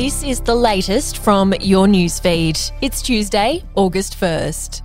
This is the latest from your newsfeed. It's Tuesday, August 1st.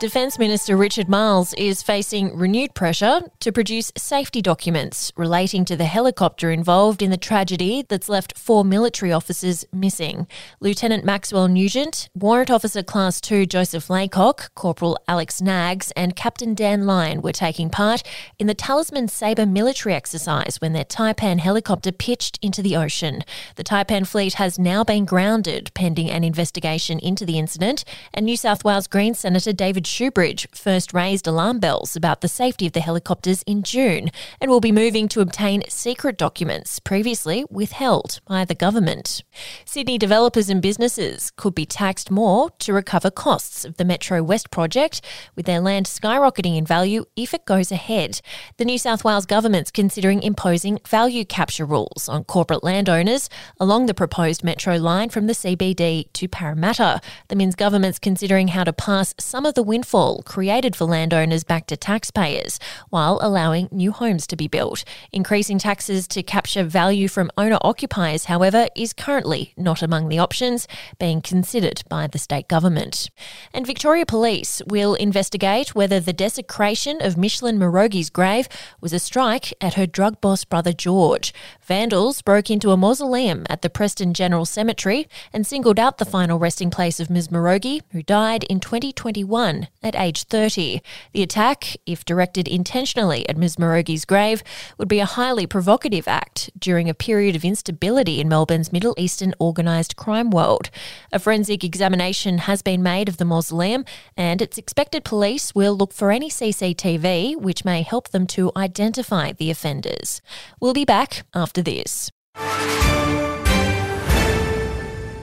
Defence Minister Richard Marles is facing renewed pressure to produce safety documents relating to the helicopter involved in the tragedy that's left four military officers missing. Lieutenant Maxwell Nugent, Warrant Officer Class 2 Joseph Laycock, Corporal Alex Naggs, and Captain Dan Lyon were taking part in the Talisman Sabre military exercise when their Taipan helicopter pitched into the ocean. The Taipan fleet has now been grounded pending an investigation into the incident, and New South Wales Green Senator David Shoebridge first raised alarm bells about the safety of the helicopters in June and will be moving to obtain secret documents previously withheld by the government. Sydney developers and businesses could be taxed more to recover costs of the Metro West project, with their land skyrocketing in value if it goes ahead. The New South Wales government's considering imposing value capture rules on corporate landowners along the proposed metro line from the CBD to Parramatta. The Minns government's considering how to pass some of the windfall created for landowners back to taxpayers while allowing new homes to be built. Increasing taxes to capture value from owner occupiers, however, is currently not among the options being considered by the state government. And Victoria Police will investigate whether the desecration of Meshlin Marrogi's grave was a strike at her drug boss brother George. Vandals broke into a mausoleum at the Preston General Cemetery and singled out the final resting place of Ms. Marrogi, who died in 2021 at age 30. The attack, if directed intentionally at Ms. Marrogi's grave, would be a highly provocative act during a period of instability in Melbourne's Middle Eastern organised crime world. A forensic examination has been made of the mausoleum, and it's expected police will look for any CCTV which may help them to identify the offenders. We'll be back after this.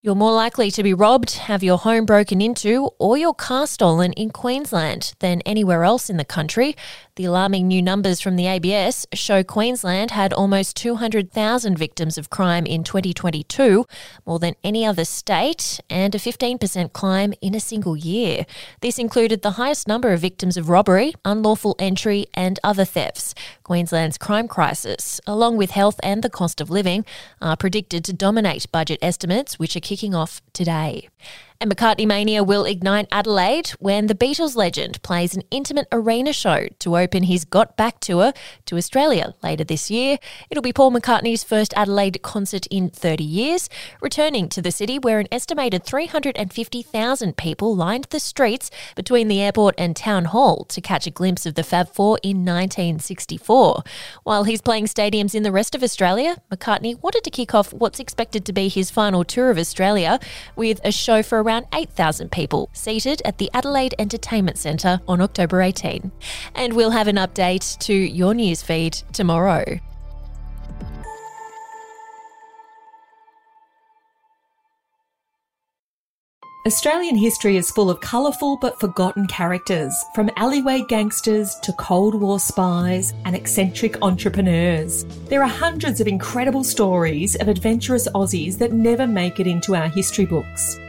You're more likely to be robbed, have your home broken into, or your car stolen in Queensland than anywhere else in the country. The alarming new numbers from the ABS show Queensland had almost 200,000 victims of crime in 2022, more than any other state, and a 15% climb in a single year. This included the highest number of victims of robbery, unlawful entry, and other thefts. Queensland's crime crisis, along with health and the cost of living, are predicted to dominate budget estimates, which are kicking off today. And McCartney Mania will ignite Adelaide when the Beatles legend plays an intimate arena show to open his Got Back tour to Australia later this year. It'll be Paul McCartney's first Adelaide concert in 30 years, returning to the city where an estimated 350,000 people lined the streets between the airport and town hall to catch a glimpse of the Fab Four in 1964. While he's playing stadiums in the rest of Australia, McCartney wanted to kick off what's expected to be his final tour of Australia with a show for around 8,000 people seated at the Adelaide Entertainment Centre on October 18. And we'll have an update to your newsfeed tomorrow. Australian history is full of colourful but forgotten characters, from alleyway gangsters to Cold War spies and eccentric entrepreneurs. There are hundreds of incredible stories of adventurous Aussies that never make it into our history books.